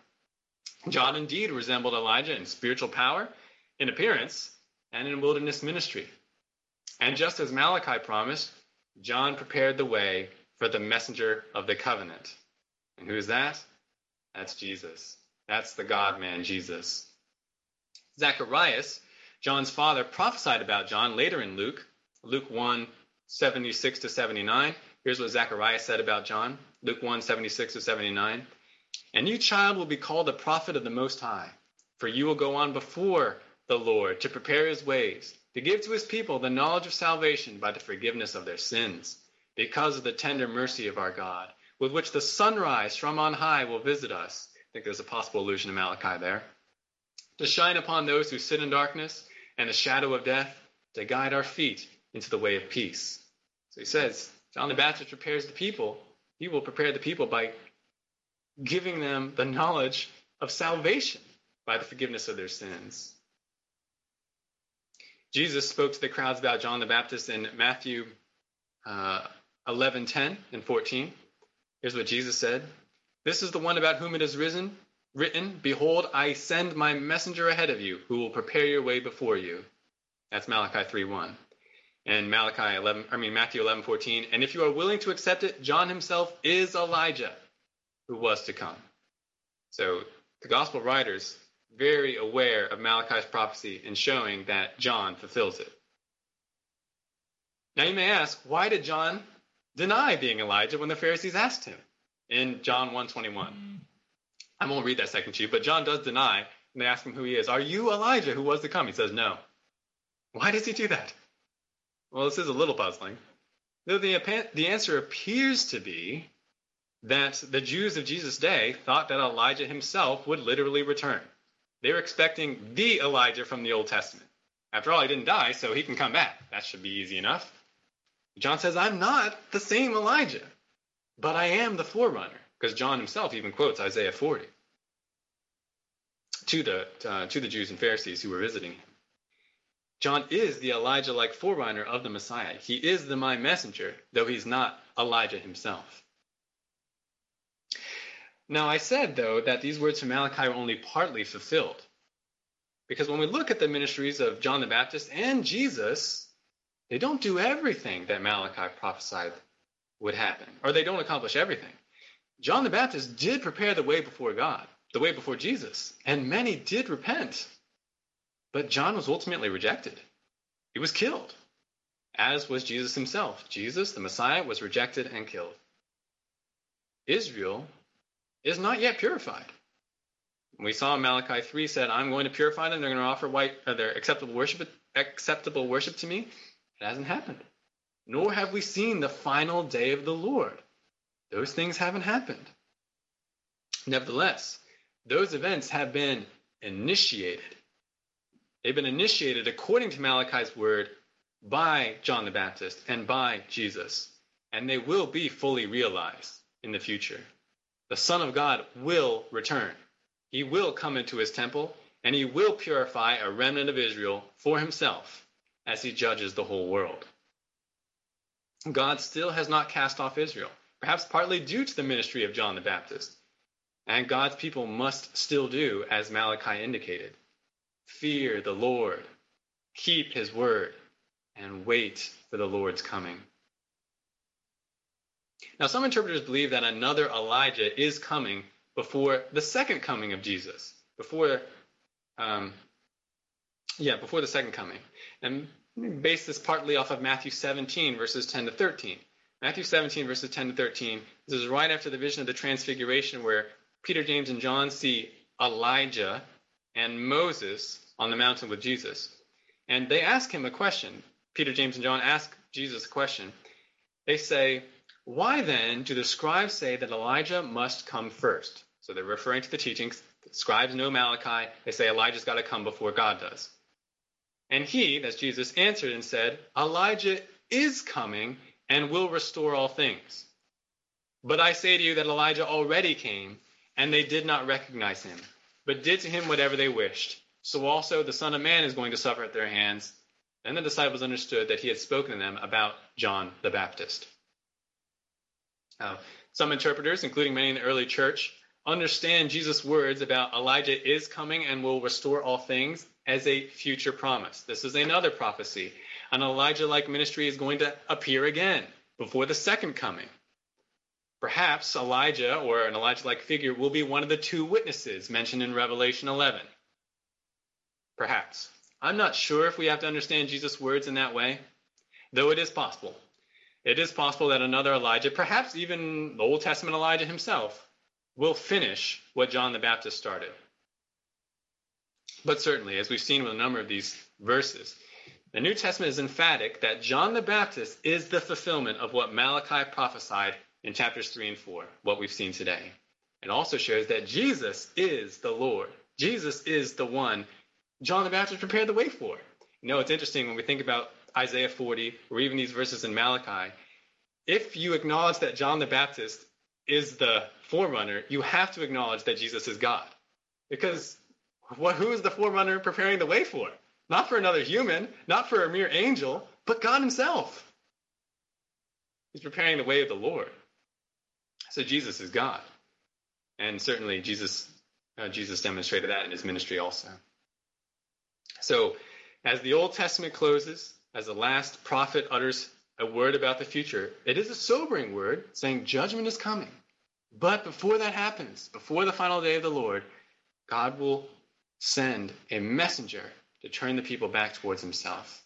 John indeed resembled Elijah in spiritual power, in appearance, and in wilderness ministry. And just as Malachi promised, John prepared the way for the messenger of the covenant. And who is that? That's Jesus. That's the God man, Jesus. Zacharias, John's father, prophesied about John later in Luke, Luke 1 76 to 79. Here's what Zacharias said about John Luke 1 76 to 79. And you, child, will be called a prophet of the Most High, for you will go on before the Lord to prepare his ways, to give to his people the knowledge of salvation by the forgiveness of their sins, because of the tender mercy of our God, with which the sunrise from on high will visit us. I think there's a possible allusion to Malachi there. To shine upon those who sit in darkness and the shadow of death, to guide our feet into the way of peace. So he says, John the Baptist prepares the people. He will prepare the people by giving them the knowledge of salvation by the forgiveness of their sins. Jesus spoke to the crowds about John the Baptist in Matthew uh, 11, 10 and 14. Here's what Jesus said. This is the one about whom it is risen, written, Behold, I send my messenger ahead of you, who will prepare your way before you. That's Malachi 3, 1 and Malachi 11, I mean Matthew 11, 14. And if you are willing to accept it, John himself is Elijah who was to come. So the gospel writers very aware of Malachi's prophecy and showing that John fulfills it. Now you may ask, why did John deny being Elijah when the Pharisees asked him in John 1:21? I won't read that section to you, but John does deny, and they ask him who he is. Are you Elijah who was to come? He says no. Why does he do that? Well, this is a little puzzling. Though the, the answer appears to be that the Jews of Jesus' day thought that Elijah himself would literally return. They were expecting the Elijah from the Old Testament. After all, he didn't die, so he can come back. That should be easy enough. John says, I'm not the same Elijah, but I am the forerunner, because John himself even quotes Isaiah 40 to the, uh, to the Jews and Pharisees who were visiting him. John is the Elijah like forerunner of the Messiah. He is the my messenger, though he's not Elijah himself. Now, I said, though, that these words from Malachi were only partly fulfilled. Because when we look at the ministries of John the Baptist and Jesus, they don't do everything that Malachi prophesied would happen, or they don't accomplish everything. John the Baptist did prepare the way before God, the way before Jesus, and many did repent. But John was ultimately rejected. He was killed, as was Jesus himself. Jesus, the Messiah, was rejected and killed. Israel is not yet purified. We saw Malachi 3 said, I'm going to purify them. They're going to offer white, uh, their acceptable worship, acceptable worship to me. It hasn't happened. Nor have we seen the final day of the Lord. Those things haven't happened. Nevertheless, those events have been initiated They've been initiated according to Malachi's word by John the Baptist and by Jesus, and they will be fully realized in the future. The Son of God will return. He will come into his temple, and he will purify a remnant of Israel for himself as he judges the whole world. God still has not cast off Israel, perhaps partly due to the ministry of John the Baptist. And God's people must still do as Malachi indicated fear the Lord, keep his word, and wait for the Lord's coming. Now, some interpreters believe that another Elijah is coming before the second coming of Jesus, before, um, yeah, before the second coming. And base this partly off of Matthew 17, verses 10 to 13. Matthew 17, verses 10 to 13. This is right after the vision of the transfiguration where Peter, James, and John see Elijah and Moses on the mountain with Jesus. And they ask him a question. Peter, James, and John ask Jesus a question. They say, Why then do the scribes say that Elijah must come first? So they're referring to the teachings. The scribes know Malachi. They say Elijah's got to come before God does. And he, that's Jesus, answered and said, Elijah is coming and will restore all things. But I say to you that Elijah already came, and they did not recognize him but did to him whatever they wished. So also the Son of Man is going to suffer at their hands. Then the disciples understood that he had spoken to them about John the Baptist. some interpreters, including many in the early church, understand Jesus' words about Elijah is coming and will restore all things as a future promise. This is another prophecy. An Elijah like ministry is going to appear again before the second coming. Perhaps Elijah or an Elijah like figure will be one of the two witnesses mentioned in Revelation 11. Perhaps. I'm not sure if we have to understand Jesus' words in that way, though it is possible. It is possible that another Elijah, perhaps even the Old Testament Elijah himself, will finish what John the Baptist started. But certainly, as we've seen with a number of these verses, the New Testament is emphatic that John the Baptist is the fulfillment of what Malachi prophesied in chapters 3 and 4, what we've seen today. It also shows that Jesus is the Lord. Jesus is the one John the Baptist prepared the way for. You know, it's interesting when we think about Isaiah 40 or even these verses in Malachi. If you acknowledge that John the Baptist is the forerunner, you have to acknowledge that Jesus is God. Because what, who is the forerunner preparing the way for? Not for another human, not for a mere angel, but God Himself. He's preparing the way of the Lord. So Jesus is God. And certainly Jesus, uh, Jesus demonstrated that in his ministry also. So, as the Old Testament closes, as the last prophet utters a word about the future, it is a sobering word saying judgment is coming. But before that happens, before the final day of the Lord, God will send a messenger to turn the people back towards himself.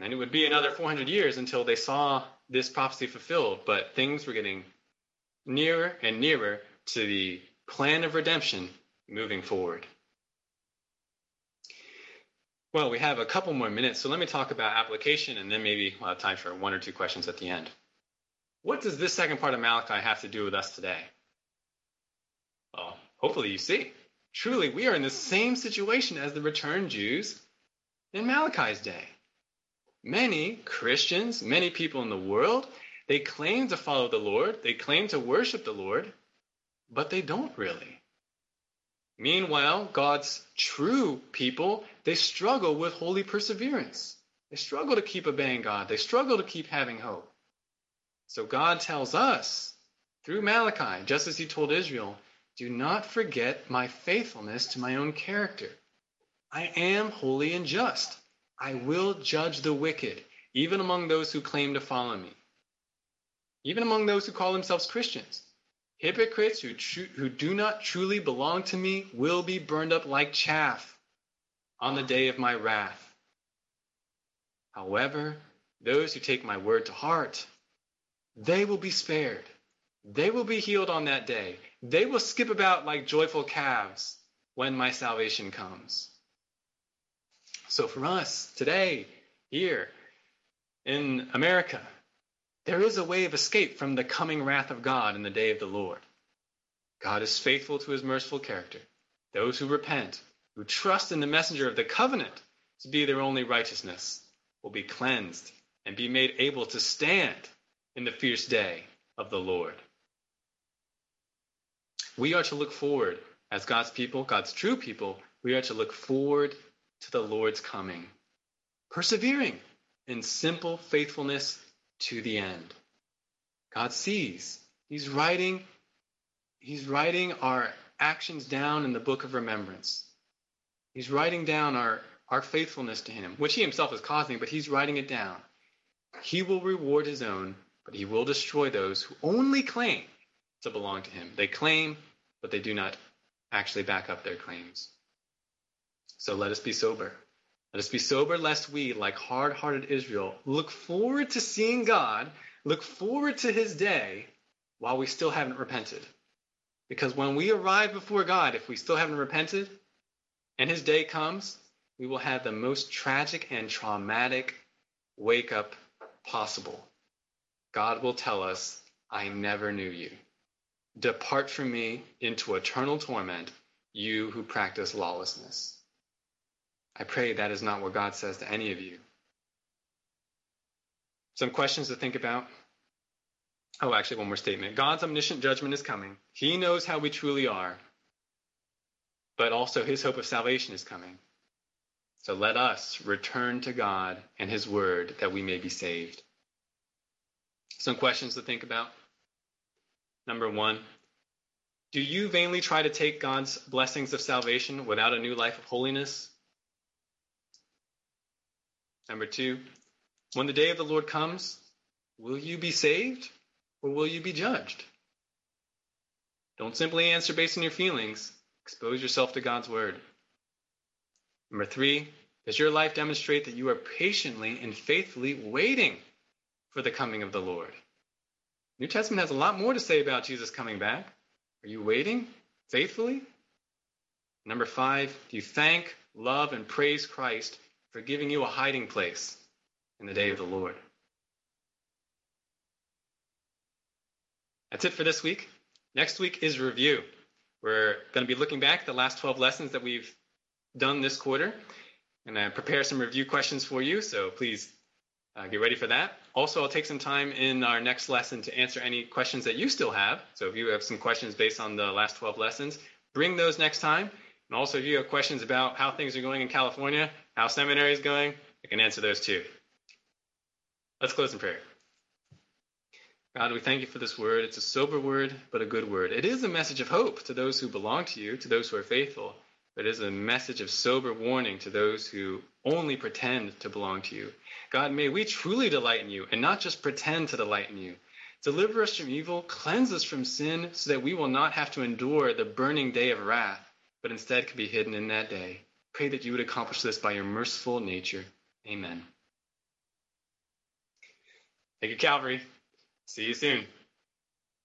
And it would be another 400 years until they saw this prophecy fulfilled, but things were getting nearer and nearer to the plan of redemption moving forward. Well, we have a couple more minutes, so let me talk about application and then maybe we'll have time for one or two questions at the end. What does this second part of Malachi have to do with us today? Well, hopefully you see. Truly, we are in the same situation as the returned Jews in Malachi's day. Many Christians, many people in the world, they claim to follow the Lord, they claim to worship the Lord, but they don't really. Meanwhile, God's true people, they struggle with holy perseverance. They struggle to keep obeying God. They struggle to keep having hope. So God tells us through Malachi, just as he told Israel, do not forget my faithfulness to my own character. I am holy and just. I will judge the wicked, even among those who claim to follow me, even among those who call themselves Christians. Hypocrites who, tr- who do not truly belong to me will be burned up like chaff on the day of my wrath. However, those who take my word to heart, they will be spared. They will be healed on that day. They will skip about like joyful calves when my salvation comes. So for us today, here in America, there is a way of escape from the coming wrath of God in the day of the Lord. God is faithful to his merciful character. Those who repent, who trust in the messenger of the covenant to be their only righteousness, will be cleansed and be made able to stand in the fierce day of the Lord. We are to look forward as God's people, God's true people, we are to look forward to the Lord's coming, persevering in simple faithfulness to the end. God sees. He's writing he's writing our actions down in the book of remembrance. He's writing down our our faithfulness to him, which he himself is causing, but he's writing it down. He will reward his own, but he will destroy those who only claim to belong to him. They claim, but they do not actually back up their claims. So let us be sober. Let us be sober lest we, like hard hearted Israel, look forward to seeing God, look forward to his day while we still haven't repented. Because when we arrive before God, if we still haven't repented and his day comes, we will have the most tragic and traumatic wake up possible. God will tell us, I never knew you. Depart from me into eternal torment, you who practice lawlessness. I pray that is not what God says to any of you. Some questions to think about. Oh, actually, one more statement. God's omniscient judgment is coming. He knows how we truly are, but also his hope of salvation is coming. So let us return to God and his word that we may be saved. Some questions to think about. Number one, Do you vainly try to take God's blessings of salvation without a new life of holiness? Number two, when the day of the Lord comes, will you be saved or will you be judged? Don't simply answer based on your feelings. Expose yourself to God's word. Number three, does your life demonstrate that you are patiently and faithfully waiting for the coming of the Lord? New Testament has a lot more to say about Jesus coming back. Are you waiting faithfully? Number five, do you thank, love, and praise Christ for giving you a hiding place in the day of the Lord? That's it for this week. Next week is review. We're going to be looking back at the last 12 lessons that we've done this quarter and I prepare some review questions for you, so please uh, get ready for that. Also, I'll take some time in our next lesson to answer any questions that you still have. So if you have some questions based on the last 12 lessons, bring those next time. And also, if you have questions about how things are going in California, how seminary is going, I can answer those too. Let's close in prayer. God, we thank you for this word. It's a sober word, but a good word. It is a message of hope to those who belong to you, to those who are faithful. But it is a message of sober warning to those who only pretend to belong to you. God, may we truly delight in you and not just pretend to delight in you. Deliver us from evil, cleanse us from sin, so that we will not have to endure the burning day of wrath, but instead can be hidden in that day. Pray that you would accomplish this by your merciful nature. Amen. Thank you, Calvary. See you soon.